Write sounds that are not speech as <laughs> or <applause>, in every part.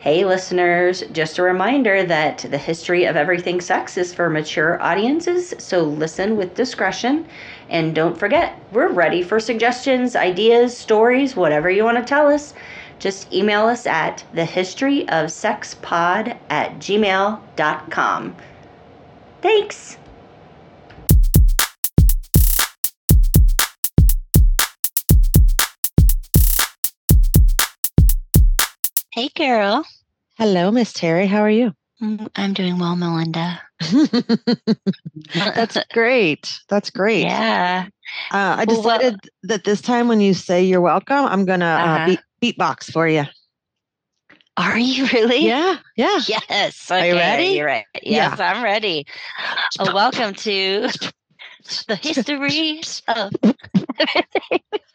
Hey, listeners, just a reminder that the history of everything sex is for mature audiences, so listen with discretion. And don't forget, we're ready for suggestions, ideas, stories, whatever you want to tell us. Just email us at thehistoryofsexpod at gmail.com. Thanks. Hey, Carol. Hello, Miss Terry. How are you? Mm, I'm doing well, Melinda. <laughs> That's great. That's great. Yeah. Uh, I Well, well- decided that this time when you say you're welcome, I'm going to uh, Uh-huh. beat, beatbox for you. Are you really? Yeah. Yeah. Yes. Are you ready? You're right. Yeah. Yes, I'm ready. Uh, welcome to <laughs> the history of. <laughs>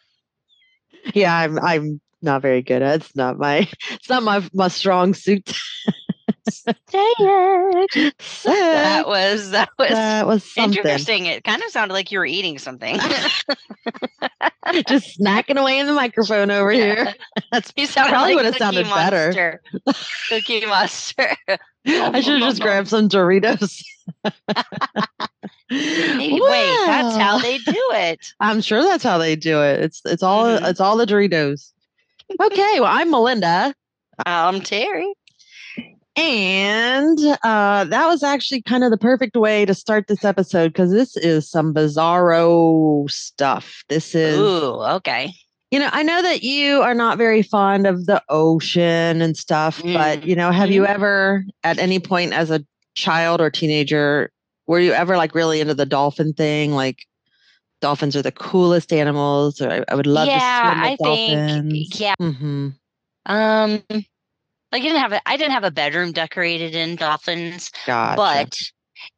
Yeah. I'm, I'm not very good at. It's not my, it's not my, my strong suit. <laughs> That was that was that was something. interesting. It kind of sounded like you were eating something. <laughs> Just snacking away in the microphone over here. <laughs> That's you sounded Probably like would've Cookie sounded better. Cookie Monster. I should have just grabbed some Doritos. Maybe- Wait, that's how they do it. I'm sure that's how they do it. It's it's all Mhm. it's all the Doritos. Okay, well I'm Melinda, I'm Terry. and uh, that was actually kind of the perfect way to start this episode because this is some bizarro stuff. This is, Ooh, okay. You know, I know that you are not very fond of the ocean and stuff, but you know, have you ever at any point as a child or teenager were you ever like really into the dolphin thing, like? Dolphins are the coolest animals, or I, I would love yeah, to swim with I think dolphins. yeah. hmm Um like I didn't have a I didn't have a bedroom decorated in dolphins, Gotcha. but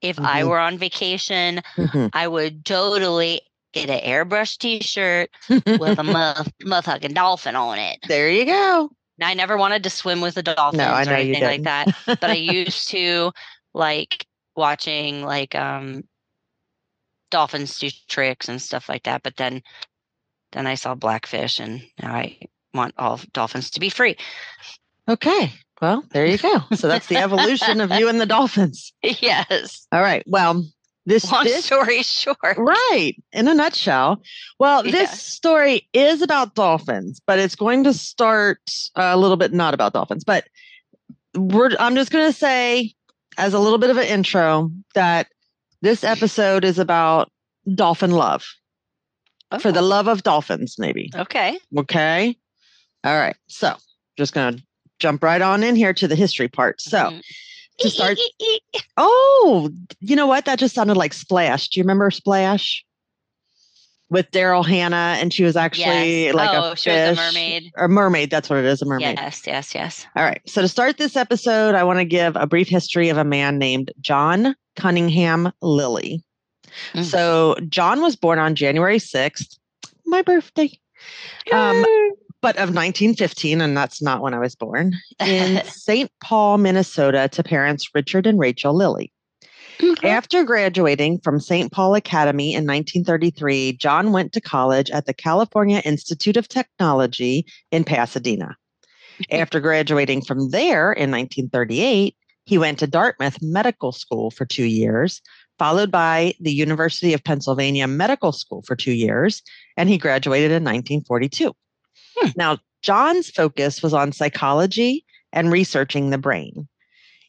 if I Mhm. were on vacation, Mhm. I would totally get an airbrush t-shirt with a <laughs> mouth hugging dolphin on it. there you go. And I never wanted to swim with the dolphins I or anything like that. but I used <laughs> to like watching like um dolphins do tricks and stuff like that. But then then I saw blackfish and now I want all dolphins to be free. Okay. Well, there you go. So that's the evolution of you and the <laughs> dolphins. yes. All right. Well, this, Long this story <laughs> short. right in a nutshell. Well, Yeah. this story is about dolphins, but it's going to start a little bit not about dolphins. But we're I'm just going to say as a little bit of an intro that this episode is about dolphin love for the Oh, love of dolphins, maybe. Okay. Okay. All right. So just going to jump right on in here to the history part. So Mhm. To start, oh, you know what? That just sounded like Splash. Do you remember Splash? With Daryl Hannah, and she was actually Yes. like oh, a she was a mermaid. or mermaid. That's what it is, a mermaid. Yes, yes, yes. All right. So to start this episode, I want to give a brief history of a man named John Cunningham Lilly. Mm. So John was born on January 6th, my birthday. Um, but of 1915, and that's not when I was born, in <laughs> St. Paul, Minnesota, to parents Richard and Rachel Lilly. Okay. After graduating from St. Paul Academy in 1933, John went to college at the California Institute of Technology in Pasadena. After graduating from there in 1938, he went to Dartmouth Medical School for two years, followed by the University of Pennsylvania Medical School for two years, and he graduated in 1942. Hmm. Now, John's focus was on psychology and researching the brain.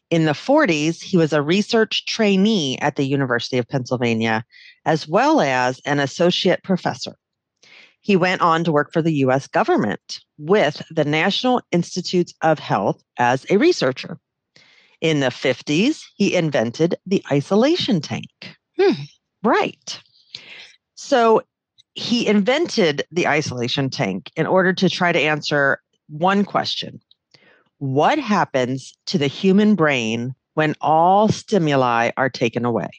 In the 40s, he was a research trainee at the University of Pennsylvania, as well as an associate professor. He went on to work for the US government with the National Institutes of Health as a researcher. In the 50s, he invented the isolation tank. Hmm. Right. So he invented the isolation tank in order to try to answer one question What happens to the human brain when all stimuli are taken away?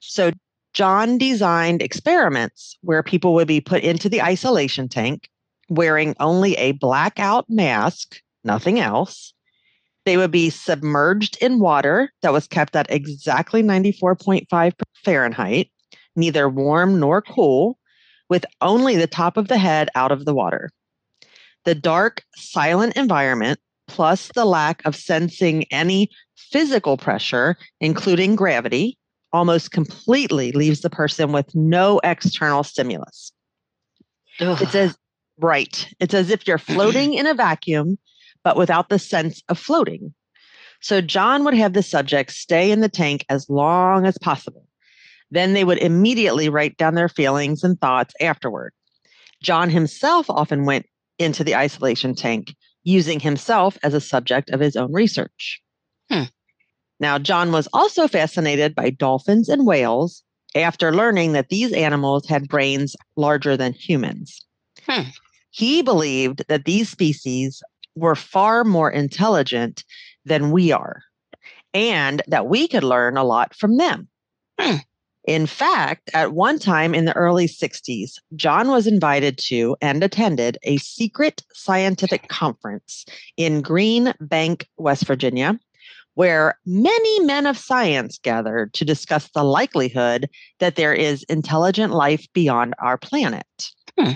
So John designed experiments where people would be put into the isolation tank wearing only a blackout mask, nothing else. They would be submerged in water that was kept at exactly 94.5 Fahrenheit, neither warm nor cool, with only the top of the head out of the water. The dark, silent environment plus the lack of sensing any physical pressure, including gravity, almost completely leaves the person with no external stimulus. It's as right. It's as if you're floating in a vacuum, but without the sense of floating. So John would have the subject stay in the tank as long as possible. Then they would immediately write down their feelings and thoughts afterward. John himself often went into the isolation tank, using himself as a subject of his own research. Hmm. Now, John was also fascinated by dolphins and whales after learning that these animals had brains larger than humans. Hmm. He believed that these species were far more intelligent than we are, and that we could learn a lot from them. Hmm. In fact, at one time in the early 60s, John was invited to and attended a secret scientific conference in Green Bank, West Virginia, where many men of science gathered to discuss the likelihood that there is intelligent life beyond our planet. Hmm.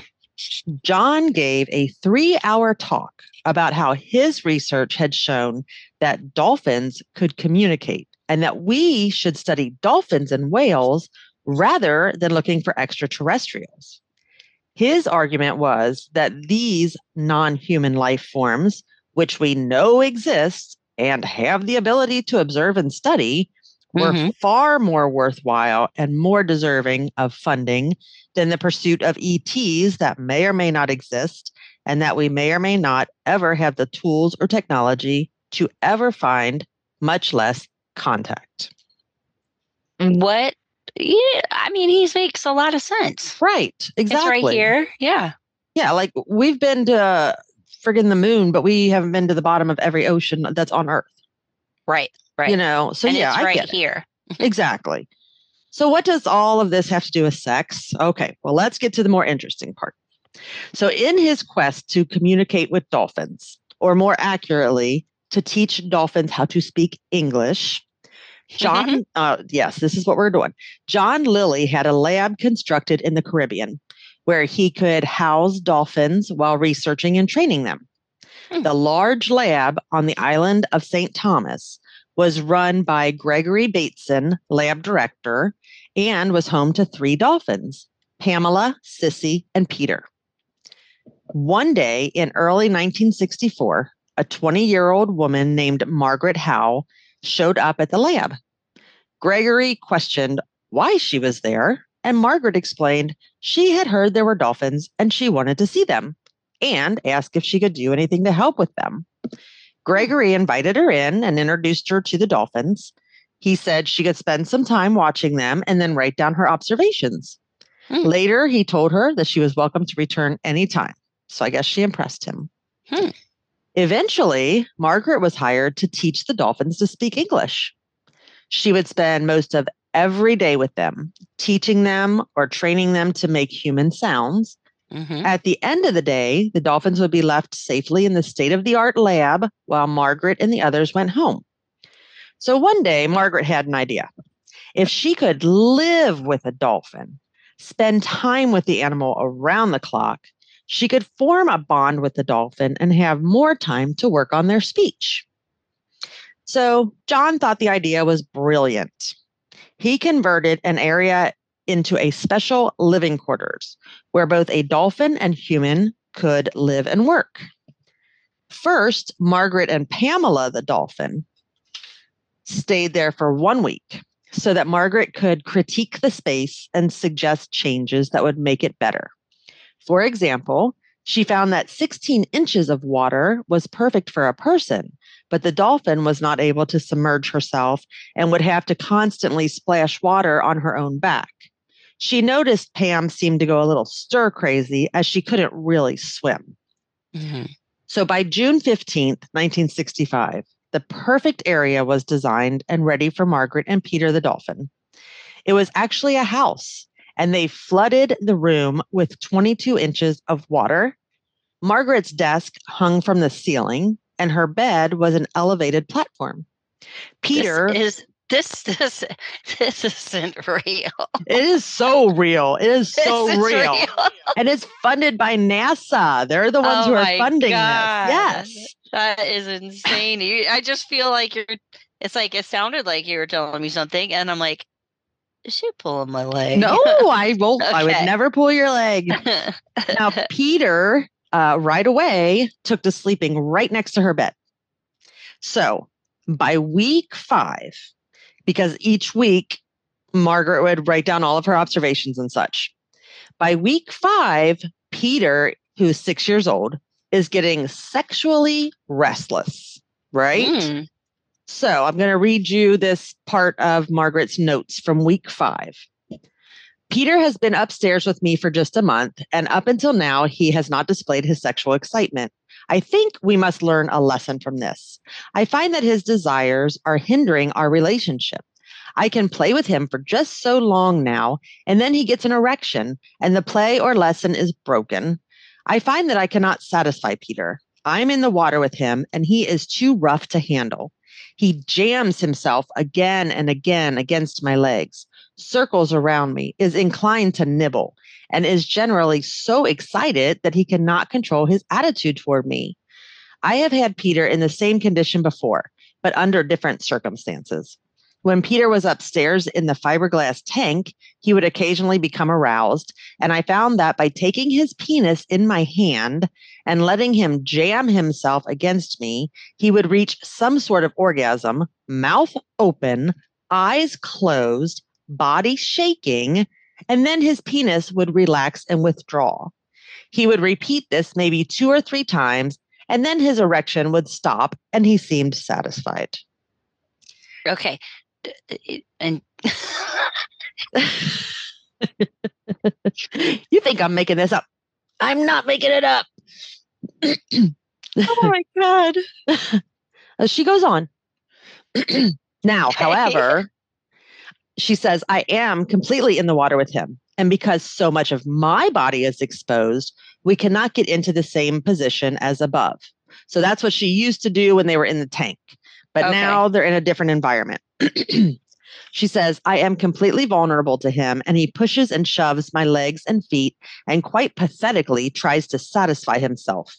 John gave a three hour talk about how his research had shown that dolphins could communicate and that we should study dolphins and whales rather than looking for extraterrestrials. His argument was that these non human life forms, which we know exist and have the ability to observe and study, were Mhm. far more worthwhile and more deserving of funding than the pursuit of ETs that may or may not exist and that we may or may not ever have the tools or technology to ever find, much less contact. What? Yeah, I mean, he makes a lot of sense. Right, exactly. It's right here. Yeah. Yeah, like we've been to friggin' the moon, but we haven't been to the bottom of every ocean that's on Earth. Right. Right. You know, so and yeah, it's I right get it. here. <laughs> exactly. So, what does all of this have to do with sex? Okay, well, let's get to the more interesting part. So, in his quest to communicate with dolphins, or more accurately, to teach dolphins how to speak English, John, uh, yes, this is what we're doing. John Lilly had a lab constructed in the Caribbean where he could house dolphins while researching and training them. Hmm. The large lab on the island of St. Thomas was run by Gregory Bateson, lab director, and was home to three dolphins Pamela, Sissy, and Peter. One day in early 1964, a 20 year old woman named Margaret Howe showed up at the lab. Gregory questioned why she was there, and Margaret explained she had heard there were dolphins and she wanted to see them and asked if she could do anything to help with them. Gregory invited her in and introduced her to the dolphins. He said she could spend some time watching them and then write down her observations. Hmm. Later, he told her that she was welcome to return anytime. So I guess she impressed him. Hmm. Eventually, Margaret was hired to teach the dolphins to speak English. She would spend most of every day with them, teaching them or training them to make human sounds. Mhm. At the end of the day, the dolphins would be left safely in the state of the art lab while Margaret and the others went home. So one day, Margaret had an idea. If she could live with a dolphin, spend time with the animal around the clock, she could form a bond with the dolphin and have more time to work on their speech. So John thought the idea was brilliant. He converted an area into a special living quarters where both a dolphin and human could live and work. First, Margaret and Pamela, the dolphin, stayed there for one week so that Margaret could critique the space and suggest changes that would make it better. For example, she found that 16 inches of water was perfect for a person, but the dolphin was not able to submerge herself and would have to constantly splash water on her own back. She noticed Pam seemed to go a little stir crazy as she couldn't really swim. Mhm. So by June 15th, 1965, the perfect area was designed and ready for Margaret and Peter the dolphin. It was actually a house, and they flooded the room with 22 inches of water. Margaret's desk hung from the ceiling, and her bed was an elevated platform. Peter, This is this this this isn't real. it is so real. It is so is real. And it's funded by NASA. They're the ones Oh who are funding God. this. Yes. That is insane. I just feel like you're. It's like it sounded like you were telling me something, and I'm like, is she pulling my leg? No, I <laughs> won't. I would never pull your leg. <laughs> Now, Peter, uh, right away, took to sleeping right next to her bed. So by week five, because each week Margaret would write down all of her observations and such. By week five, Peter, who's six years old, is getting sexually restless, right? Mm, So I'm going to read you this part of Margaret's notes from week five. Peter has been upstairs with me for just a month, and up until now, he has not displayed his sexual excitement. I think we must learn a lesson from this. I find that his desires are hindering our relationship. I can play with him for just so long now, and then he gets an erection, and the play or lesson is broken. I find that I cannot satisfy Peter. I'm in the water with him, and he is too rough to handle. He jams himself again and again against my legs, circles around me, is inclined to nibble, and is generally so excited that he cannot control his attitude toward me. I have had Peter in the same condition before, but under different circumstances. When Peter was upstairs in the fiberglass tank, he would occasionally become aroused, and I found that by taking his penis in my hand and letting him jam himself against me, he would reach some sort of orgasm, mouth open, eyes closed, body shaking, and then his penis would relax and withdraw. He would repeat this maybe two or three times, and then his erection would stop and he seemed satisfied. okay. And <laughs> you think I'm making this up? I'm not making it up. oh my god. <laughs> She goes on. <clears throat> now, however, she says, I am completely in the water with him. And because so much of my body is exposed, we cannot get into the same position as above. So that's what she used to do when they were in the tank. But Okay. now they're in a different environment. <clears throat> she says, I am completely vulnerable to him, and he pushes and shoves my legs and feet and quite pathetically tries to satisfy himself.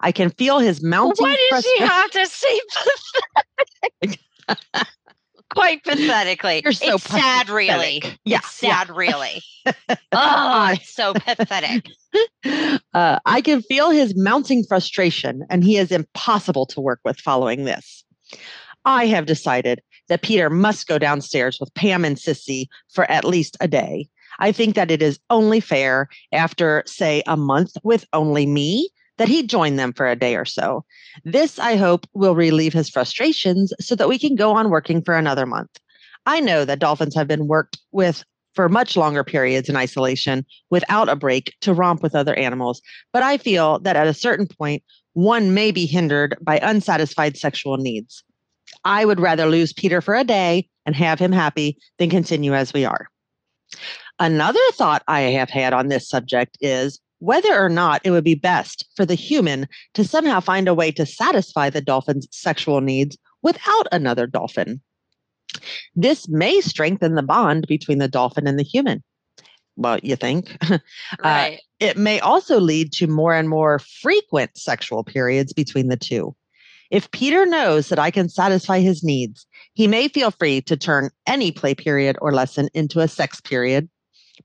I can feel his mounting Why did she have to say pathetic? <laughs> Quite pathetically. You're so it's sad, really. Yeah, It's yeah. sad, really. <laughs> oh, it's so pathetic. <laughs> uh, I can feel his mounting frustration, and he is impossible to work with following this. I have decided that Peter must go downstairs with Pam and Sissy for at least a day. I think that it is only fair after, say, a month with only me that he join them for a day or so. This, I hope, will relieve his frustrations so that we can go on working for another month. I know that dolphins have been worked with for much longer periods in isolation without a break to romp with other animals, but I feel that at a certain point, one may be hindered by unsatisfied sexual needs. I would rather lose Peter for a day and have him happy than continue as we are. Another thought I have had on this subject is whether or not it would be best for the human to somehow find a way to satisfy the dolphin's sexual needs without another dolphin. This may strengthen the bond between the dolphin and the human. Well, you think? <laughs> Uh, right. It may also lead to more and more frequent sexual periods between the two. If Peter knows that I can satisfy his needs, he may feel free to turn any play period or lesson into a sex period.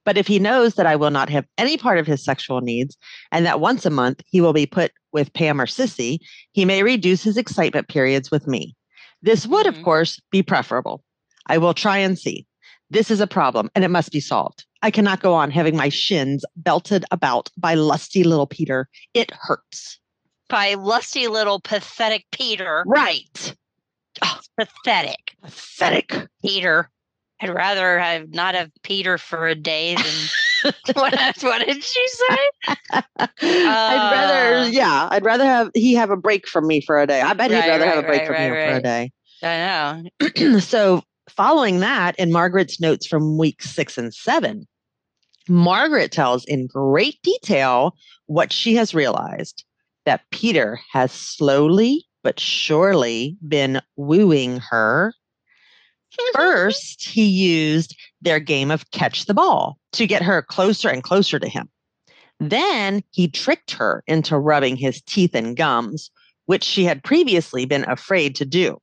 But if he knows that I will not have any part of his sexual needs and that once a month he will be put with Pam or Sissy, he may reduce his excitement periods with me. This would, of Mhm. course, be preferable. I will try and see. This is a problem and it must be solved. I cannot go on having my shins belted about by lusty little Peter. It hurts. By lusty little pathetic Peter. Right. Oh, Pathetic. Pathetic. Peter. I'd rather have not have Peter for a day than <laughs> what, what did she say? <laughs> I'd rather, Uh. yeah, I'd rather have he have a break from me for a day. I bet he'd Right, rather have a break right, from right, you for a day. I know. <clears throat> so following that in Margaret's notes from week six and seven, Margaret tells in great detail what she has realized that Peter has slowly but surely been wooing her. <laughs> First, he used their game of catch the ball to get her closer and closer to him. Then he tricked her into rubbing his teeth and gums, which she had previously been afraid to do.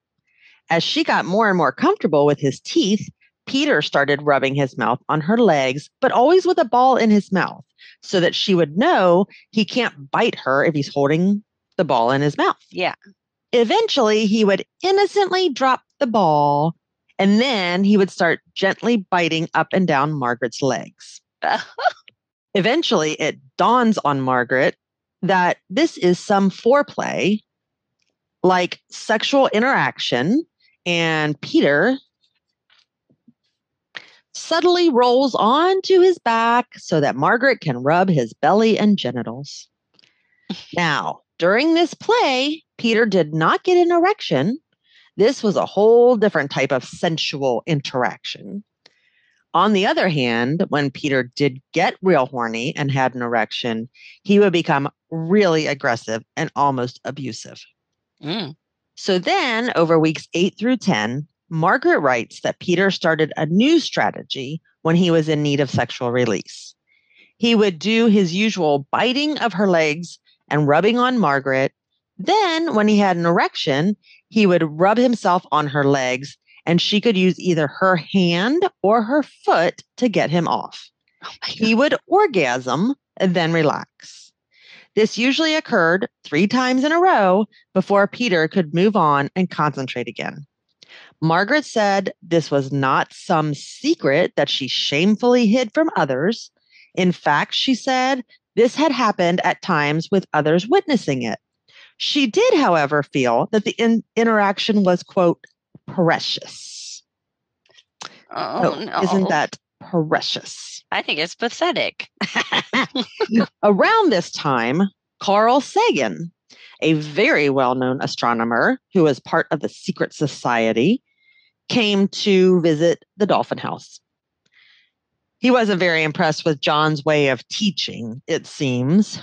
As she got more and more comfortable with his teeth, Peter started rubbing his mouth on her legs, but always with a ball in his mouth so that she would know he can't bite her if he's holding the ball in his mouth. Yeah. Eventually, he would innocently drop the ball and then he would start gently biting up and down Margaret's legs. <laughs> Eventually, it dawns on Margaret that this is some foreplay, like sexual interaction, and Peter subtly rolls onto his back so that Margaret can rub his belly and genitals. now, during this play, Peter did not get an erection. This was a whole different type of sensual interaction. On the other hand, when Peter did get real horny and had an erection, he would become really aggressive and almost abusive. Mm. So then, over weeks eight through 10, Margaret writes that Peter started a new strategy when he was in need of sexual release. He would do his usual biting of her legs and rubbing on Margaret. Then, when he had an erection, he would rub himself on her legs and she could use either her hand or her foot to get him off. Oh. He would orgasm and then relax. This usually occurred three times in a row before Peter could move on and concentrate again. Margaret said this was not some secret that she shamefully hid from others. In fact, she said this had happened at times with others witnessing it. She did, however, feel that the in- interaction was, quote, precious. Oh, Oh, no. Isn't that precious? I think it's pathetic. <laughs> <laughs> Around this time, Carl Sagan, a very well known astronomer who was part of the secret society, came to visit the Dolphin House. He wasn't very impressed with John's way of teaching, it seems.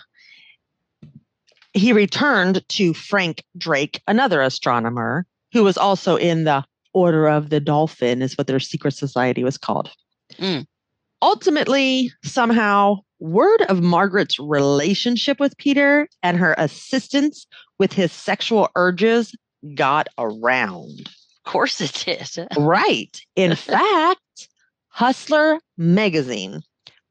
He returned to Frank Drake, another astronomer who was also in the Order of the Dolphin, is what their secret society was called. Mm. Ultimately, somehow, word of Margaret's relationship with Peter and her assistance with his sexual urges got around. Of course it did. <laughs> Right. In fact, Hustler magazine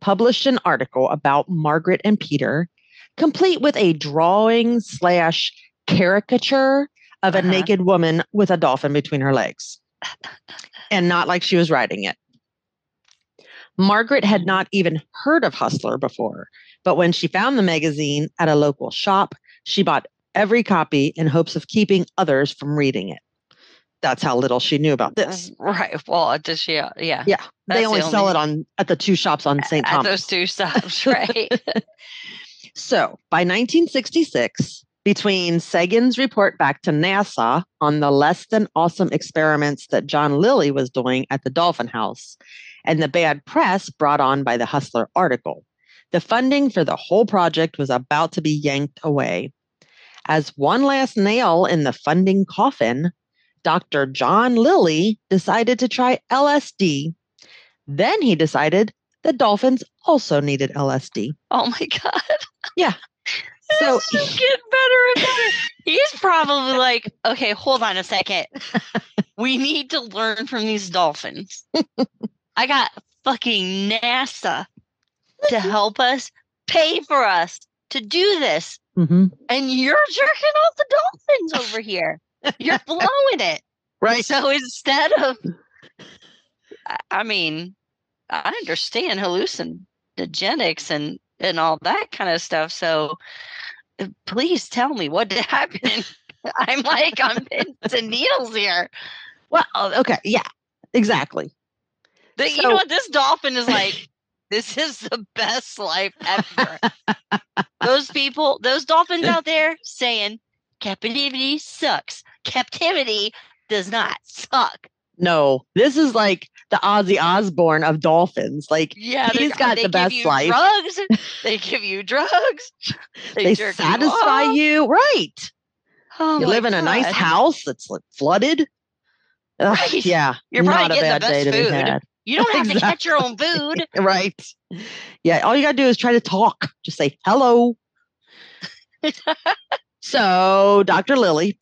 published an article about Margaret and Peter, complete with a drawing slash caricature of a Uh-huh. naked woman with a dolphin between her legs. <laughs> And not like she was riding it. Margaret had not even heard of Hustler before, but when she found the magazine at a local shop, she bought every copy in hopes of keeping others from reading it. That's how little she knew about this. Right. Well, does she? uh, Yeah. Yeah, That's they the only sell only- it on at the two shops on St. Thomas. At those two shops, <laughs> right? So by 1966, between Sagan's report back to NASA on the less than awesome experiments that John Lilly was doing at the Dolphin House and the bad press brought on by the Hustler article, the funding for the whole project was about to be yanked away. As one last nail in the funding coffin, Dr. John Lilly decided to try LSD. Then he decided the dolphins also needed LSD. oh my god. Yeah. <laughs> So this is getting better and better. He's probably like, okay, hold on a second. <laughs> We need to learn from these dolphins. <laughs> I got fucking NASA to help us pay for us to do this. Mhm. And you're jerking off the dolphins over here. You're <laughs> blowing it. right. So instead of, I- mean, I understand hallucinogenics and and all that kind of stuff. So uh, please tell me what <laughs> happened. I'm like on pins and needles here. Well, okay, yeah, exactly. The- you know what? This dolphin is like. <laughs> This is the best life ever. <laughs> those people, those dolphins out there saying captivity sucks. Captivity does not suck. No, this is like the Ozzy Osbourne of dolphins. Like Yeah, He's got they the give best you life. Drugs. <laughs> They give you drugs. They, they satisfy off. you, right? Oh you live in a nice house that's like flooded. Ugh, Right. Yeah, You're probably not a getting the bad day best to be food. You don't have to catch your own food. <laughs> Right. Yeah, all you gotta do is try to talk. Just say hello. <laughs> So Dr. Lilly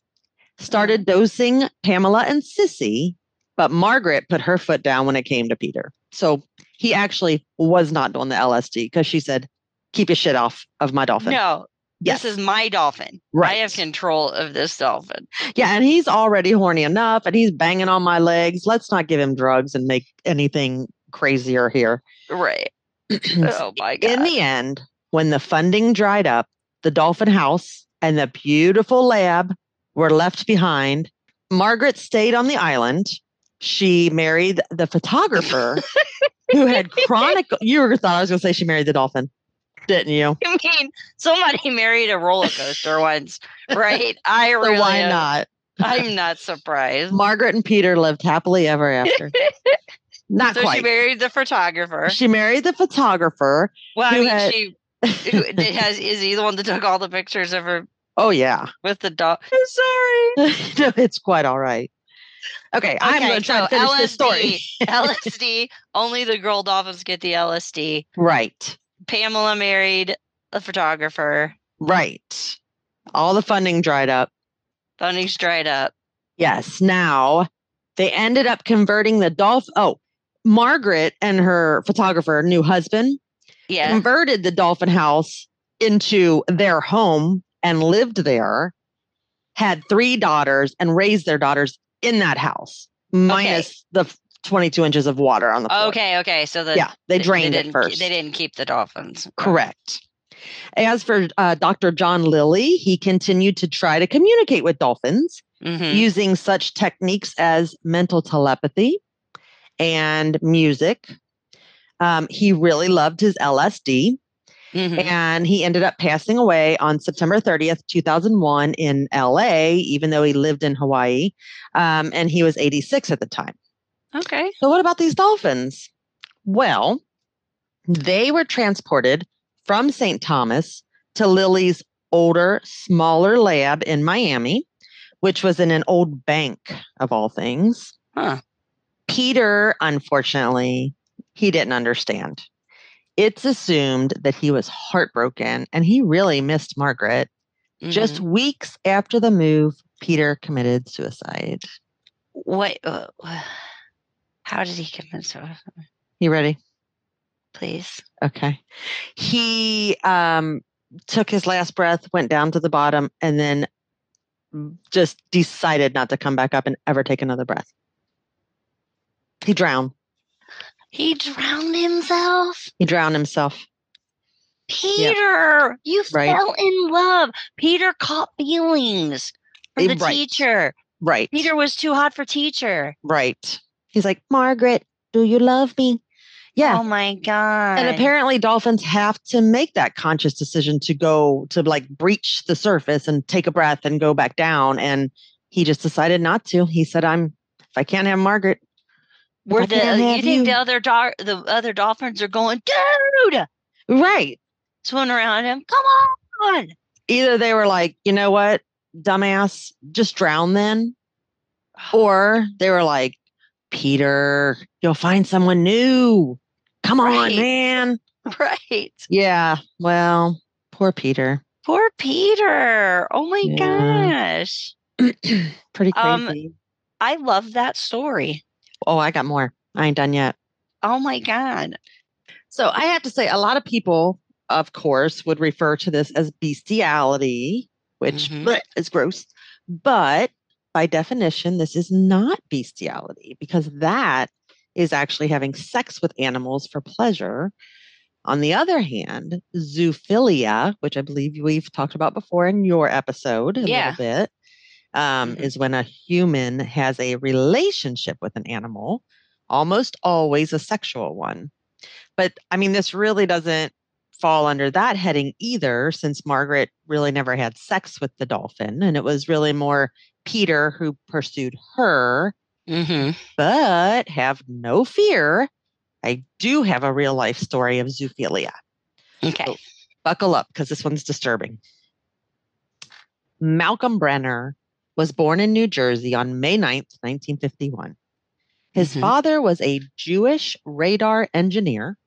started mm-hmm. dosing Pamela and Sissy, but Margaret put her foot down when it came to Peter. So he actually was not doing the LSD because she said, keep your shit off of my dolphin. No, yes. this is my dolphin. right. I have control of this dolphin. Yeah, and he's already horny enough and he's banging on my legs. Let's not give him drugs and make anything crazier here. Right. <clears throat> Oh my god. In the end, when the funding dried up, the dolphin house and the beautiful lab were left behind. Margaret stayed on the island. She married the photographer <laughs> who had chronic. You thought I was going to say she married the dolphin, didn't you? <laughs> I mean, somebody <laughs> married a roller coaster once, right? I So really why am- not? I'm not surprised. Margaret and Peter lived happily ever <laughs> after. Not so quite. she married the photographer. She married the photographer. well, I mean, had- she who, has is he the one that took all the pictures of her Oh yeah. with the dog? I'm sorry. no, it's quite all right. Okay, I'm going to try so to finish this story. LSD. Only the girl dolphins get the LSD. Right, Pamela married a photographer. right. All the funding dried up. Funding's dried up. Yes. Now they ended up converting the dolphin. Oh, Margaret and her photographer, new husband, Yeah. converted the dolphin house into their home and lived there. Had three daughters and raised their daughters in that house, minus the f- 22 inches of water on the floor. Okay. Okay. So the Yeah, they drained didn't, it first. They didn't keep the dolphins. Correct. As for uh, Dr. John Lilly, he continued to try to communicate with dolphins Mhm. using such techniques as mental telepathy and music. Um, he really loved his LSD, Mhm. and he ended up passing away on September 30th, 2001, in LA, even though he lived in Hawaii. Um, and he was 86 at the time. Okay. So, what about these dolphins? Well, they were transported from St. Thomas to Lilly's older, smaller lab in Miami, which was in an old bank of all things. Huh. Peter, unfortunately, he didn't understand. It's assumed that he was heartbroken and he really missed Margaret. Just Mhm. weeks after the move, Peter committed suicide. what? Uh, <sighs> <sighs> how did he commit suicide? You ready? Please. Okay. He um took his last breath, went down to the bottom, and then just decided not to come back up and ever take another breath. He drowned. He drowned himself. He drowned himself. Peter, you Right. fell in love. Peter caught feelings for Eh, the right. teacher. Right. Peter was too hot for teacher. Right. He's like, Margaret, do you love me? Yeah. Oh my god. and apparently dolphins have to make that conscious decision to go to like breach the surface and take a breath and go back down. And he just decided not to. He said, I'm if I can't have Margaret, were the can't uh, you think the other dar- the other dolphins are going, dude, right. swimming around him? Come on. either they were like, you know what, dumbass, just drown then, oh. or they were like, Peter, you'll find someone new. Come on, man. <laughs> right. Yeah. Well, poor Peter. Poor Peter. Oh my Yeah. gosh. <clears throat> Pretty Um, crazy. I love that story. oh, I got more. I ain't done yet. Oh my god. So I have to say, a lot of people, of course, would refer to this as bestiality, which Mhm. bleh, is gross. But by definition, this is not bestiality because that is actually having sex with animals for pleasure. On the other hand, zoophilia, which I believe we've talked about before in your episode a Yeah. little bit, um, Mhm. is when a human has a relationship with an animal, almost always a sexual one. But I mean, this really doesn't fall under that heading either, since Margaret really never had sex with the dolphin. And it was really more Peter who pursued her. Mm-hmm. But have no fear. I do have a real life story of zoophilia. Okay. Oh. Buckle up because this one's disturbing. Malcolm Brenner was born in New Jersey on May 9th, 1951. His Mhm. father was a Jewish radar engineer.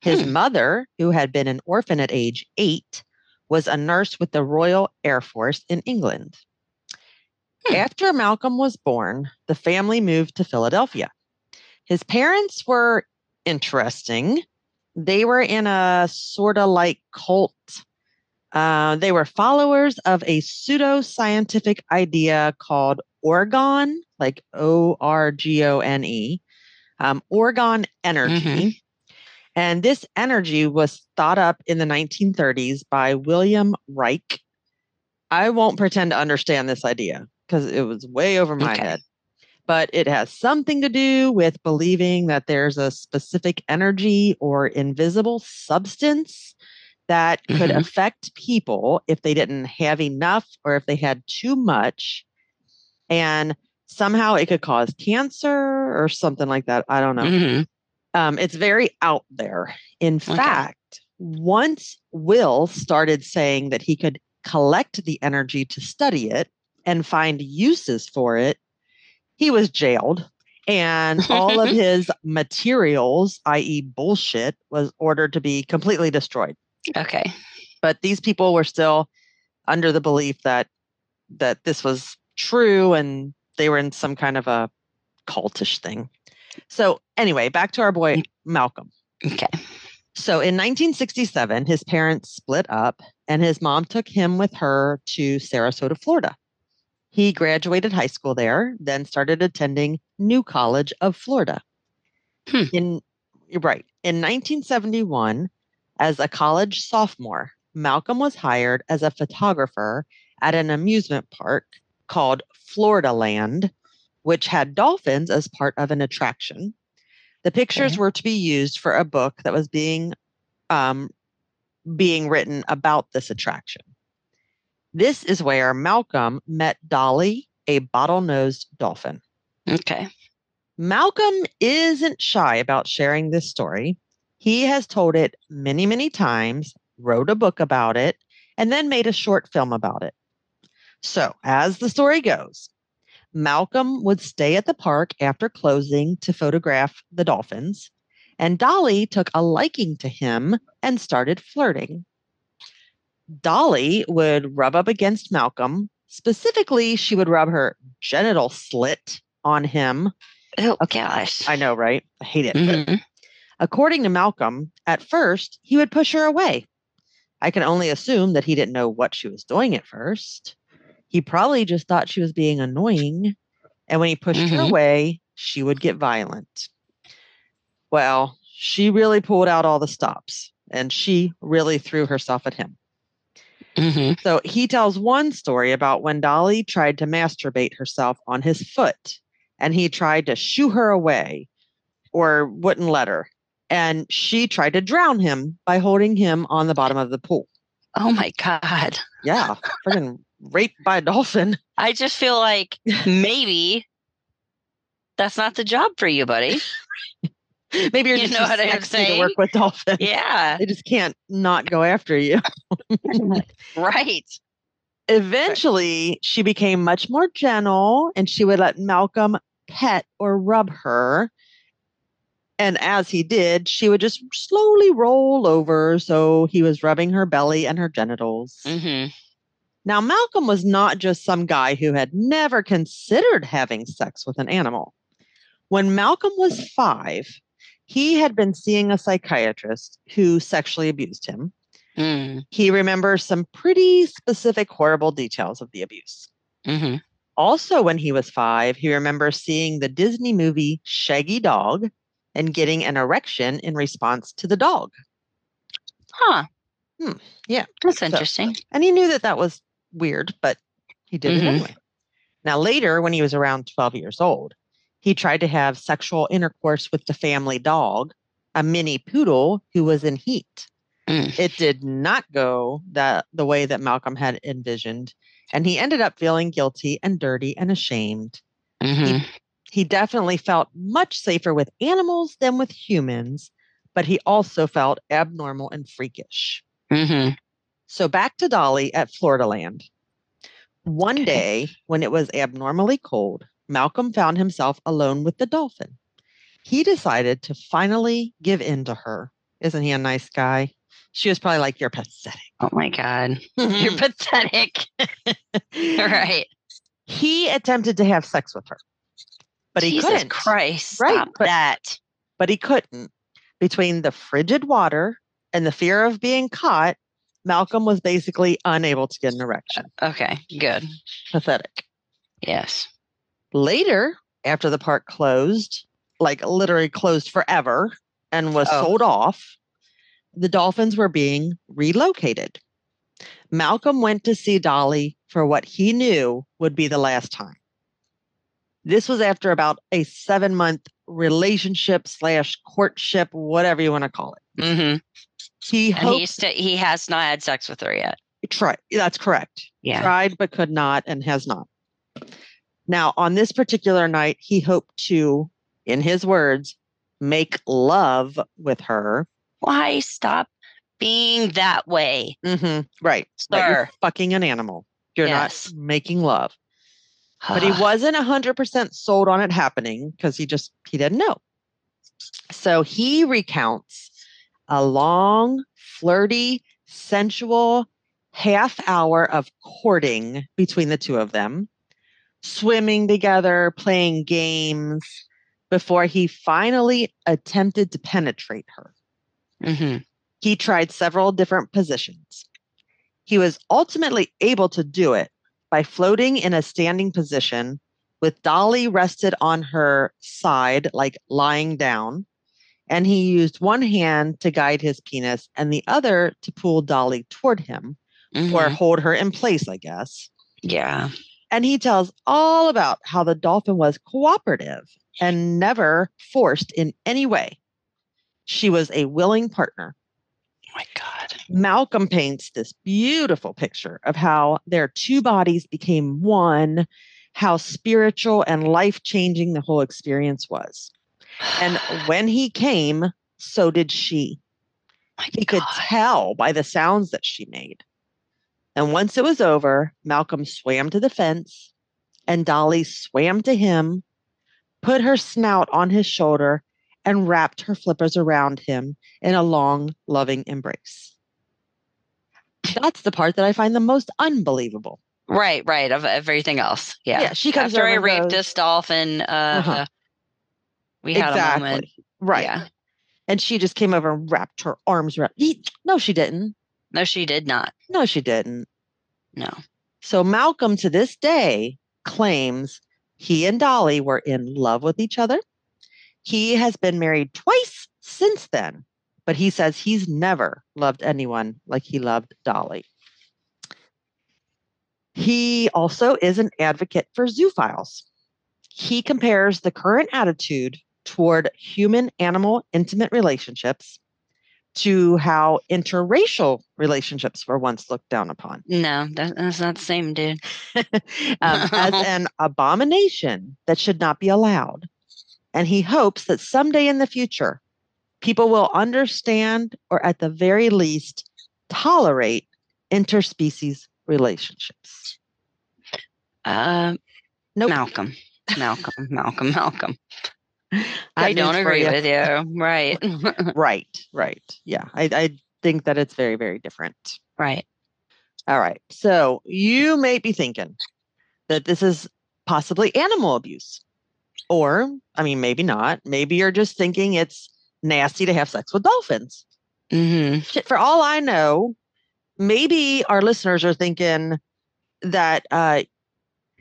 His Hmm. mother, who had been an orphan at age eight, was a nurse with the Royal Air Force in England. Hmm. After Malcolm was born, the family moved to Philadelphia. His parents were interesting. They were in a sort of like cult. Uh, they were followers of a pseudo scientific idea called Orgone, like O R G O N E, um, orgone energy. Mhm. And this energy was thought up in the 1930s by William Reich. I won't pretend to understand this idea because it was way over my Okay. head. But it has something to do with believing that there's a specific energy or invisible substance that could Mhm. affect people if they didn't have enough or if they had too much. And somehow it could cause cancer or something like that. I don't know. Mhm. Um, it's very out there. In fact, once Will started saying that he could collect the energy to study it and find uses for it, he was jailed. And all of <laughs> his materials, i.e., bullshit, was ordered to be completely destroyed. Okay. But these people were still under the belief that that this was true and they were in some kind of a cultish thing. So anyway, back to our boy Malcolm. Okay. So in 1967, his parents split up and his mom took him with her to Sarasota, Florida. He graduated high school there, then started attending New College of Florida. Hmm. In you're right. In 1971, as a college sophomore, Malcolm was hired as a photographer at an amusement park called Florida Land, which had dolphins as part of an attraction. The pictures Okay. were to be used for a book that was being um, being written about this attraction. This is where Malcolm met Dolly, a bottlenose dolphin. Okay. Malcolm isn't shy about sharing this story. He has told it many, many times, wrote a book about it, and then made a short film about it. So, as the story goes, Malcolm would stay at the park after closing to photograph the dolphins, and Dolly took a liking to him and started flirting. Dolly would rub up against Malcolm. Specifically, she would rub her genital slit on him. Oh Okay. gosh. I know, right? I hate it. Mhm. According to Malcolm, at first, he would push her away. I can only assume that he didn't know what she was doing at first. He probably just thought she was being annoying. And when he pushed her Mhm. away, she would get violent. Well, she really pulled out all the stops and she really threw herself at him. Mhm. So he tells one story about when Dolly tried to masturbate herself on his foot and he tried to shoo her away or wouldn't let her. And she tried to drown him by holding him on the bottom of the pool. Oh my god. Yeah, freaking raped by a dolphin. <laughs> I just feel like maybe that's not the job for you, buddy. <laughs> Maybe you're You just know what I'm sexy to work with dolphins. Yeah. They just can't not go after you. <laughs> right. Eventually, she became much more gentle and she would let Malcolm pet or rub her. And as he did, she would just slowly roll over. So he was rubbing her belly and her genitals. hmm Now, Malcolm was not just some guy who had never considered having sex with an animal. When Malcolm was five, he had been seeing a psychiatrist who sexually abused him. Mm. He remembers some pretty specific, horrible details of the abuse. hmm Also, when he was five, he remembers seeing the Disney movie Shaggy Dog and getting an erection in response to the dog. Huh. Hmm, yeah. That's interesting. And he knew that that was weird, but he did it Mhm. anyway. Now, later, when he was around 12 years old, he tried to have sexual intercourse with the family dog, a mini poodle who was in heat. Mm. It did not go that the way that Malcolm had envisioned, and he ended up feeling guilty and dirty and ashamed. hmm He definitely felt much safer with animals than with humans, but he also felt abnormal and freakish. hmm So back to Dolly at Florida Land. One day, when it was abnormally cold, Malcolm found himself alone with the dolphin. He decided to finally give in to her. Isn't he a nice guy? She was probably like, You're pathetic. Oh my God. <laughs> You're <laughs> pathetic. <laughs> right. He attempted to have sex with her, but he Jesus couldn't. Christ. Right, Stop but- that. But he couldn't. Between the frigid water and the fear of being caught, Malcolm was basically unable to get an erection. Okay. Good. Pathetic. Yes. Later, after the park closed, like literally closed forever and was Oh. sold off, the dolphins were being relocated. Malcolm went to see Dolly for what he knew would be the last time. This was after about a seven month relationship slash courtship, whatever you want to call it. Mm-hmm. He And hoped he has not had sex with her yet. try that's correct. Yeah. Tried but could not and has not. Now, on this particular night, he hoped to, in his words, make love with her. Why stop being that way? Mm-hmm. Right. That you're fucking an animal. You're Yes. not making love. But he wasn't 100% sold on it happening because he just, he didn't know. So he recounts a long, flirty, sensual half hour of courting between the two of them, swimming together, playing games, before he finally attempted to penetrate her. hmm He tried several different positions. He was ultimately able to do it by floating in a standing position with Dolly rested on her side, like lying down. And he used one hand to guide his penis and the other to pull Dolly toward him or Mhm. hold her in place, I guess. Yeah. And he tells all about how the dolphin was cooperative and never forced in any way. She was a willing partner. Oh my God. Malcolm paints this beautiful picture of how their two bodies became one, how spiritual and life changing the whole experience was. And when he came, so did she. my He could tell by the sounds that she made. And once it was over, Malcolm swam to the fence, and Dolly swam to him, put her snout on his shoulder, and wrapped her flippers around him in a long, loving embrace. That's the part that I find the most unbelievable. Right, right. Of everything else. Yeah. Yeah, she comes After I over and raped goes- this dolphin, uh, Uh-huh. We had a moment. Right. Yeah. And she just came over and wrapped her arms around. No, she didn't. No, she did not. No, she didn't. No. So Malcolm to this day claims he and Dolly were in love with each other. He has been married twice since then, but he says he's never loved anyone like he loved Dolly. He also is an advocate for zoophiles. He compares the current attitude toward human animal intimate relationships to how interracial relationships were once looked down upon No, that, that's not the same, dude. <laughs> um, as <laughs> an abomination that should not be allowed. And he hopes that someday in the future, people will understand or at the very least tolerate interspecies relationships. Uh, Nope. Malcolm. Malcolm. Malcolm. Malcolm. <laughs> I don't agree ya. with you. Right. <laughs> <laughs> Right, right. Yeah, I, I think that it's very, very different. right. All right. So you may be thinking that this is possibly animal abuse. Or, I mean, maybe not. Maybe you're just thinking it's nasty to have sex with dolphins. hmm Shit, for all I know, maybe our listeners are thinking that uh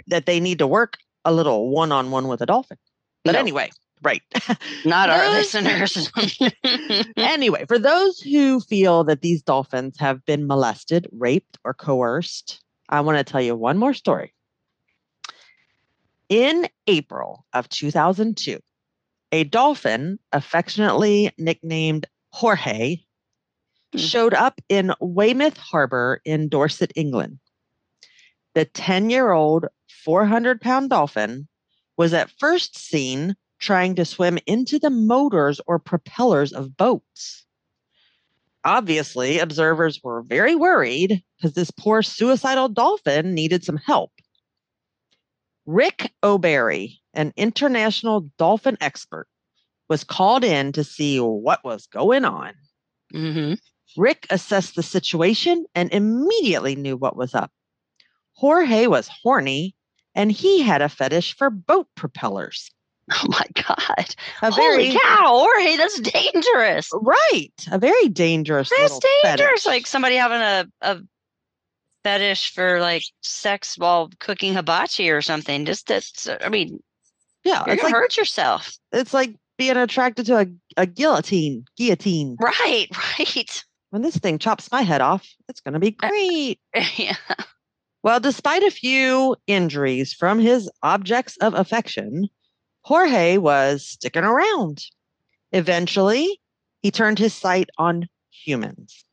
that they need to work a little one-on-one with a dolphin. But No. anyway, right. <laughs> Not our listeners. <laughs> <laughs> anyway, for those who feel that these dolphins have been molested, raped, or coerced, I want to tell you one more story. In April of 2002, a dolphin, affectionately nicknamed Jorge, Hmm. showed up in Weymouth Harbor in Dorset, England. The 10 year old, 400 pound dolphin was at first seen trying to swim into the motors or propellers of boats. Obviously, observers were very worried because this poor suicidal dolphin needed some help. Rick O'Barry, an international dolphin expert, was called in to see what was going on. hmm Rick assessed the situation and immediately knew what was up. Jorge was horny and he had a fetish for boat propellers. <laughs> Oh my god! A Holy very cow, Jorge, that's dangerous. right, a very dangerous. That's dangerous. fetish. Like somebody having a a fetish for like sex while cooking hibachi or something. Just that's. I mean, yeah, gonna like hurt yourself. it's like being attracted to a, a guillotine. Guillotine. Right, <laughs> right. When this thing chops my head off, it's going to be Uh, <laughs> great. yeah. Well, despite a few injuries from his objects of affection, Jorge was sticking around. Eventually, he turned his sight on humans.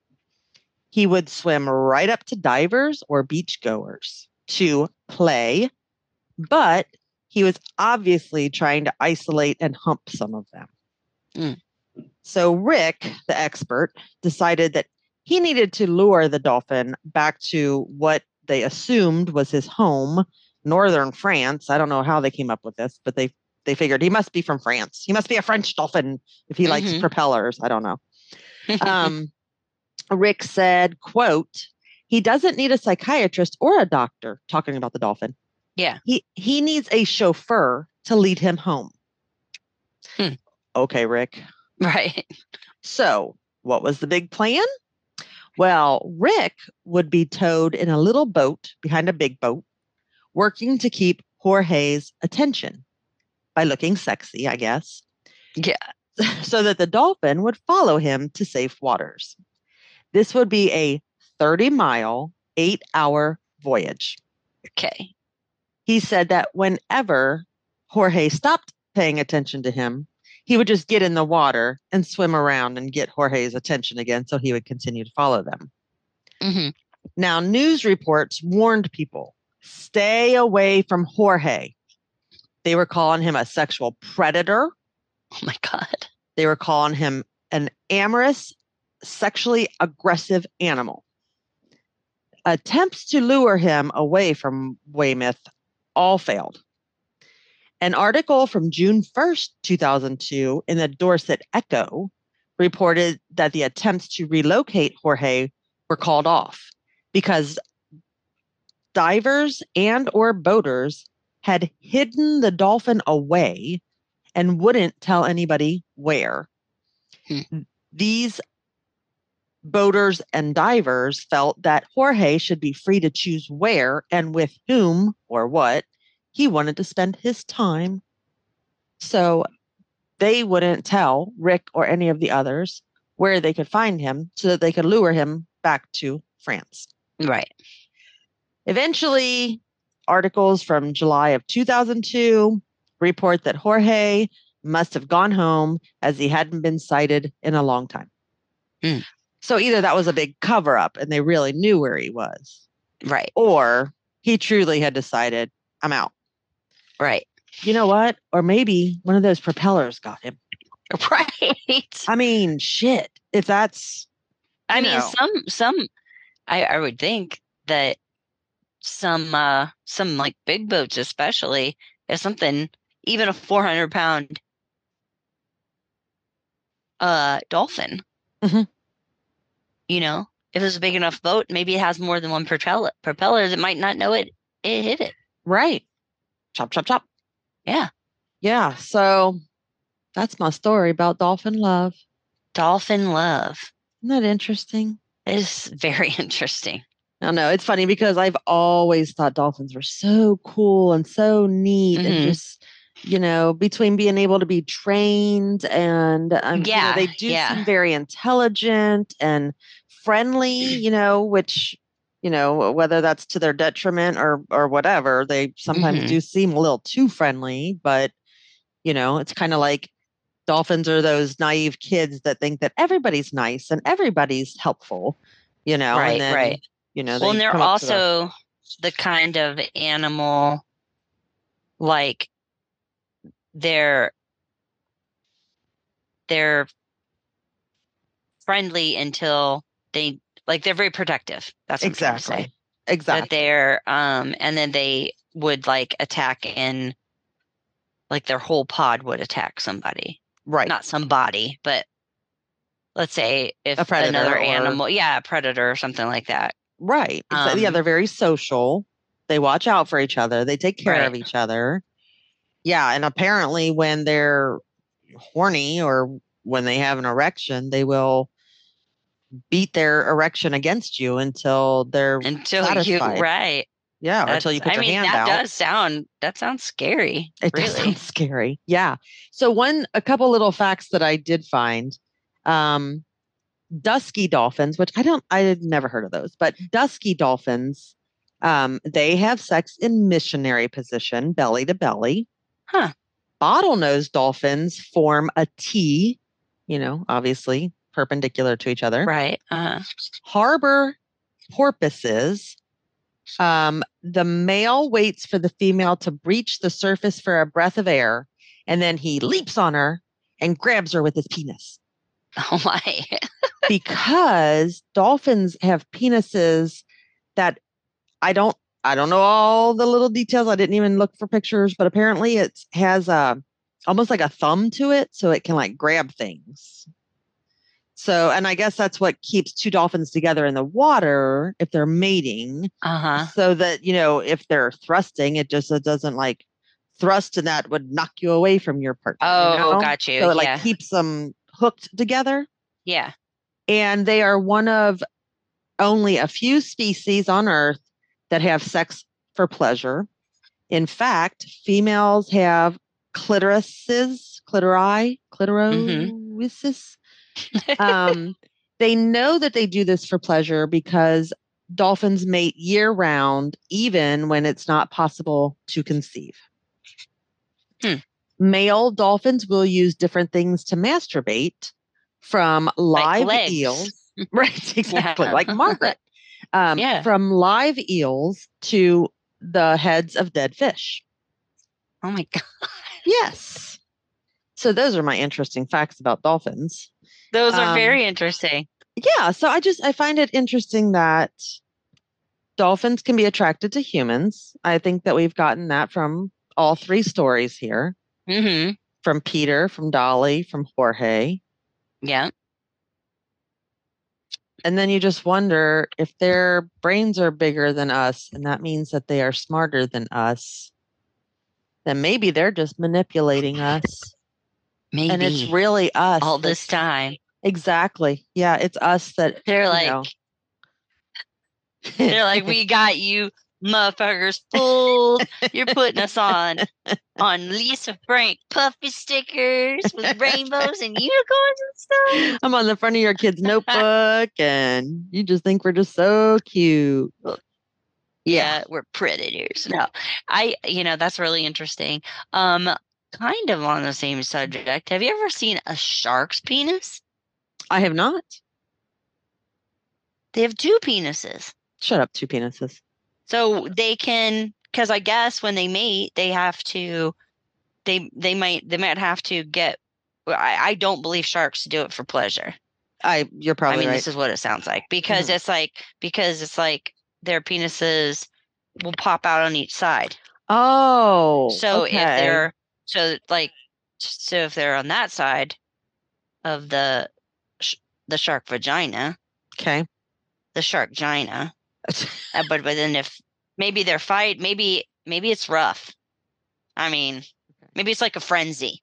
He would swim right up to divers or beachgoers to play, but he was obviously trying to isolate and hump some of them. Mm. So, Rick, the expert, decided that he needed to lure the dolphin back to what they assumed was his home, northern France. I don't know how they came up with this, but they they figured he must be from France. He must be a French dolphin if he likes Mhm. propellers. I don't know. Um, <laughs> Rick said, "quote He doesn't need a psychiatrist or a doctor." Talking about the dolphin. Yeah. He he needs a chauffeur to lead him home. Hmm. Okay, Rick. right. So, what was the big plan? Well, Rick would be towed in a little boat behind a big boat, working to keep Jorge's attention by looking sexy, I guess. Yeah. <laughs> So that the dolphin would follow him to safe waters. This would be a 30 mile, eight hour voyage. Okay. He said that whenever Jorge stopped paying attention to him, he would just get in the water and swim around and get Jorge's attention again. So he would continue to follow them. hmm Now, news reports warned people stay away from Jorge. They were calling him a sexual predator. Oh my god. They were calling him an amorous, sexually aggressive animal. Attempts to lure him away from Weymouth all failed. An article from June 1st, 2002, in the Dorset Echo reported that the attempts to relocate Jorge were called off because divers and or boaters had hidden the dolphin away and wouldn't tell anybody where. Hmm. These boaters and divers felt that Jorge should be free to choose where and with whom or what he wanted to spend his time. So they wouldn't tell Rick or any of the others where they could find him so that they could lure him back to France. Right. Eventually, articles from July of 2002 report that Jorge must have gone home as he hadn't been sighted in a long time. Hmm. So either that was a big cover up and they really knew where he was, Right. or he truly had decided, I'm out. Right. You know what? Or maybe one of those propellers got him. <laughs> Right. I mean, shit. If that's I mean, know. some some I I would think that some uh some like big boats especially if something even a 400 pound uh dolphin Mhm. you know if it's a big enough boat maybe it has more than one propeller propeller that might not know it it hit it right, chop, chop, chop. Yeah. Yeah. So that's my story about dolphin love. dolphin love Isn't that interesting? it is very <laughs> interesting I don't know. It's funny because I've always thought dolphins were so cool and so neat and Mhm. just, you know, between being able to be trained and um, you know, Yeah, they do yeah. seem very intelligent and friendly, you know, which, you know, whether that's to their detriment or or whatever, they sometimes Mhm. do seem a little too friendly, but you know, it's kind of like dolphins are those naive kids that think that everybody's nice and everybody's helpful, you know, right and then, right you know, well, and they they're come up to the- also the kind of animal like they're they're friendly until they like they're very protective. That's what I'm trying to say. exactly exactly That they're um and then they would like attack in like their whole pod would attack somebody. right Not somebody, but let's say if another animal, yeah, a predator or something like that. Right. Exa- yeah, Um, they're very social. They watch out for each other. They take care of each other. Yeah, and apparently when they're horny or when they have an erection, they will beat their erection against you until they're Until Satisfied. you right. yeah, or until you put I your mean, hand that out. does sound that sounds scary. It does sound scary. Yeah. So one, a couple little facts that I did find. Um, dusky dolphins, which I don't, I had never heard of those, but dusky dolphins, um, they have sex in missionary position, belly to belly. Huh. Bottlenose dolphins form a T, you know, obviously perpendicular to each other Right. Uh, harbor porpoises. Um, the male waits for the female to breach the surface for a breath of air, and then he leaps on her and grabs her with his penis. <laughs> oh my. Because dolphins have penises that I don't I don't know all the little details. I didn't even look for pictures, but apparently it has a almost like a thumb to it, so it can like grab things. So, and I guess that's what keeps two dolphins together in the water if they're mating, Uh huh. so that you know if they're thrusting, it just it doesn't like thrust and that would knock you away from your partner. you Oh, know? got you. So it like yeah. keeps them hooked together yeah. and they are one of only a few species on earth that have sex for pleasure. In fact, females have clitorises, clitori, clitorisis. um, <laughs> they know that they do this for pleasure because dolphins mate year round, even when it's not possible to conceive. Hmm. Male dolphins will use different things to masturbate from live legs. eels. <laughs> Right, <laughs> exactly. Yeah. Like Margaret. Um, Yeah. From live eels to the heads of dead fish. Oh my god. Yes. So those are my interesting facts about dolphins. Those are Um, very interesting. Yeah, so I just I find it interesting that dolphins can be attracted to humans. I think that we've gotten that from all three stories here. Mm-hmm. From Peter, from Dolly, from Jorge. Yeah. And then you just wonder if their brains are bigger than us, and that means that they are smarter than us, then maybe they're just manipulating us. Maybe. And it's really us. all this time. Exactly. Yeah, it's us that They're like know. <laughs> they're like, <laughs> we got you motherfuckers fooled. You're putting us <laughs> on on Lisa Frank puffy stickers with rainbows and unicorns and stuff. I'm on the front of your kid's notebook <laughs> and you just think we're just so cute. Yeah, we're predators. No. I you know, that's really interesting. Um kind of on the same subject. Have you ever seen a shark's penis? I have not. They have two penises. Shut up, two penises. So they can because I guess when they mate, they have to they they might they might have to get I, I don't believe sharks do it for pleasure. I you're probably I mean, right. this is what it sounds like because Mhm. it's like because it's like their penises will pop out on each side. oh, So okay. if they're so like so if they're on that side of the sh- the shark vagina, okay. the shark gina, uh, <laughs> Uh, but but then if maybe they're fight, maybe maybe it's rough. I mean, maybe it's like a frenzy,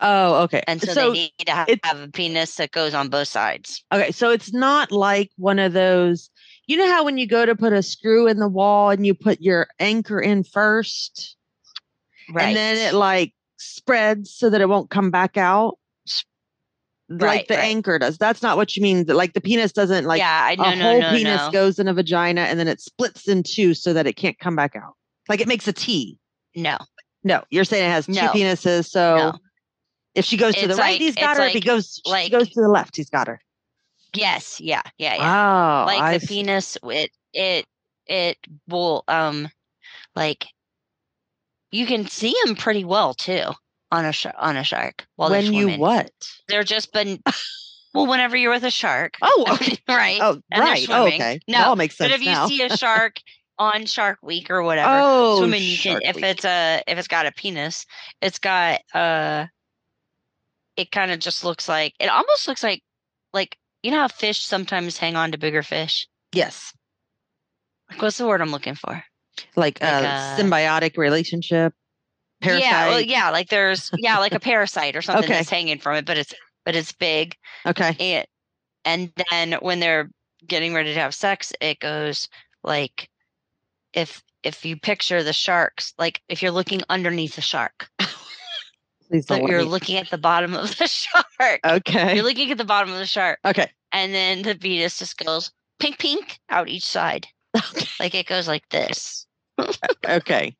oh, okay. and so, so they need to ha- it's- have a penis that goes on both sides. okay, so it's not like one of those. You know how when you go to put a screw in the wall and you put your anchor in first, Right. and then it like spreads so that it won't come back out. Like Right, the right. anchor does. That's not what you mean. Like the penis doesn't like yeah, I a no no whole no penis no goes in a vagina and then it splits in two so that it can't come back out. Like it makes a T. no No, you're saying it has two No. penises. So no. if she goes to the right, like- he's got it's her. if he like- goes, she like- goes to the left, he's got her. Yes, yeah, yeah, yeah. Oh, like I the penis it it it will um like you can see him pretty well too on a sh- on a shark while when you swimming. what? They're just been <laughs> well whenever you're with a shark. Oh, <laughs> okay. right. Oh, right. Oh, okay. No, that all makes sense. but if you now. see a shark on Shark Week or whatever, oh, swimming, you can if it's a if it's got a penis, it's got uh, it kind of just looks like it almost looks like like you know how fish sometimes hang on to bigger fish? Yes. Like what's the word I'm looking for? Like, Like, a uh, symbiotic relationship. Parasite. Yeah, well, yeah, like there's yeah, like a parasite or something Okay. that's hanging from it, but it's but it's big. Okay. And and then when they're getting ready to have sex, it goes like if if you picture the sharks, like if you're looking underneath the shark, <laughs> so you're me- looking at the bottom of the <laughs> shark. Okay. You're looking at the bottom of the shark, Okay. and then the fetus just goes pink, pink out each side, <laughs> like it goes like this. Okay.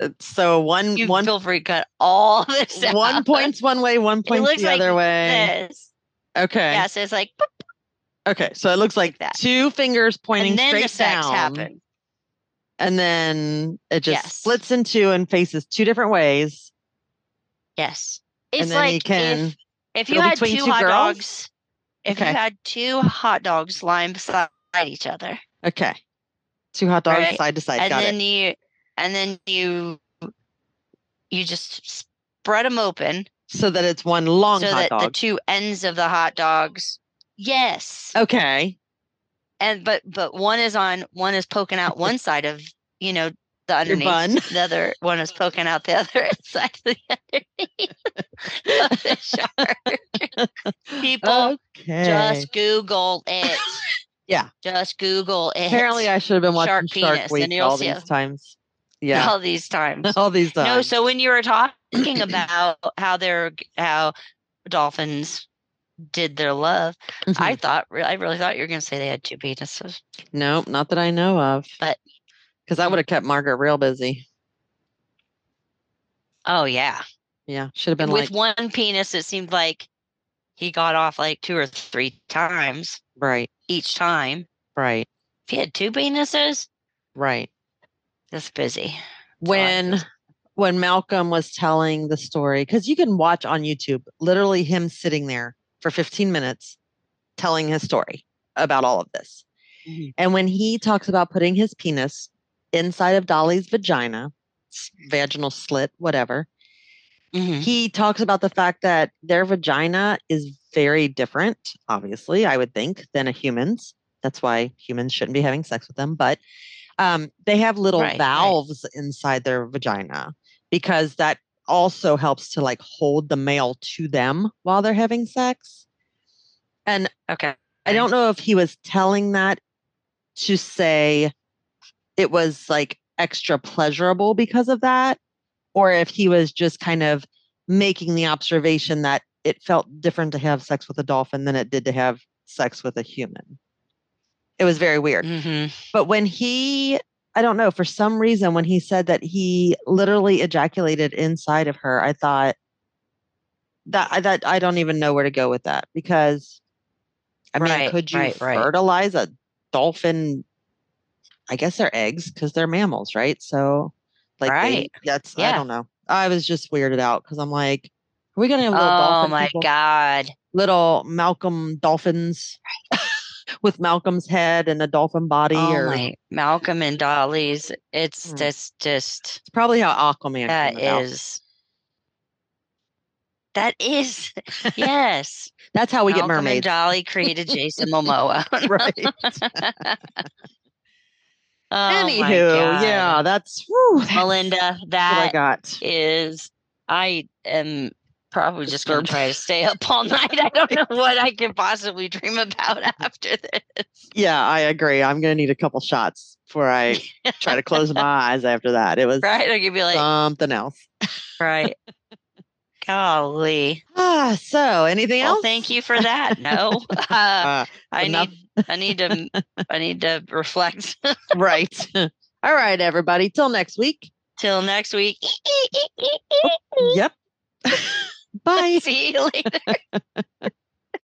Uh, So one You one feel free cut all <laughs> this out. one points one way, one points the like other way. this. Okay. Yeah, so it's like, boop, Okay. So it looks like that. two fingers pointing and then straight the down, happens. and then it just Yes. splits in two and faces two different ways. Yes, and it's then like you can if, if you had two, two hot girls? dogs. If Okay. you had two hot dogs lying beside each other, okay. Two hot dogs Right. side to side. and Got then it. you and then you you just spread them open So that it's one long so that the two ends of the hot dogs. Yes, okay. and but but one is on one is poking out one side of you know the underneath. The other one is poking out the other <laughs> side of the underneath of the shark. People, Okay. just Google it. <laughs> Yeah. Just Google it. Apparently, I should have been watching Shark Shark, penis, Week all see these times. Yeah. all these times. <laughs> all these times. No, so when you were talking about how they're how dolphins did their love, Mhm. I thought I really thought you were going to say they had two penises. No, not that I know of. But- because that would have kept Margaret real busy. Oh yeah, Yeah, should have been with like one penis, it seemed like he got off like two or three times right, each time. right, If he had two penises, right. That's busy. When when Malcolm was telling the story, because you can watch on YouTube, literally him sitting there for 15 minutes telling his story about all of this. Mhm. And when he talks about putting his penis inside of Dolly's vagina, vaginal slit, whatever, Mhm. he talks about the fact that their vagina is very different, obviously, I would think, than a human's. That's why humans shouldn't be having sex with them. But um, they have little Right, right. valves inside their vagina because that also helps to like hold the male to them while they're having sex. And Okay. I don't know if he was telling that to say it was like extra pleasurable because of that, or if he was just kind of making the observation that it felt different to have sex with a dolphin than it did to have sex with a human. It was very weird. hmm But when he, I don't know, for some reason, when he said that he literally ejaculated inside of her, I thought that I that I don't even know where to go with that because I mean, Right, could you right, right. fertilize a dolphin? I guess they're eggs because they're mammals, right? So, like, they- Right. that's I don't know. I was just weirded out because I'm like, are we gonna have little dolphins? Oh dolphin my people? god. little Malcolm dolphins with Malcolm's head and a dolphin body, Oh or my Malcolm and Dolly's. It's Mm. just just it's probably how Aquaman that is that is <laughs> yes. That's how we get Malcolm and mermaids. Dolly created Jason Momoa. <laughs> right. <laughs> oh Anywho, yeah, that's, whew, that's Melinda, what I got. is I am probably just gonna try to stay up all <laughs> night. I don't know what I can possibly dream about <laughs> after this. Yeah, I agree. I'm gonna need a couple shots before I try to close my <laughs> eyes after that. It was Right? I could be like, something else. right. Golly. Ah, so anything Well, else? thank you for that. No. Uh, Uh, I enough. need I need to I need to reflect right. All right, everybody. Till next week. till next week. Yep. Bye. <laughs> See you later. <laughs>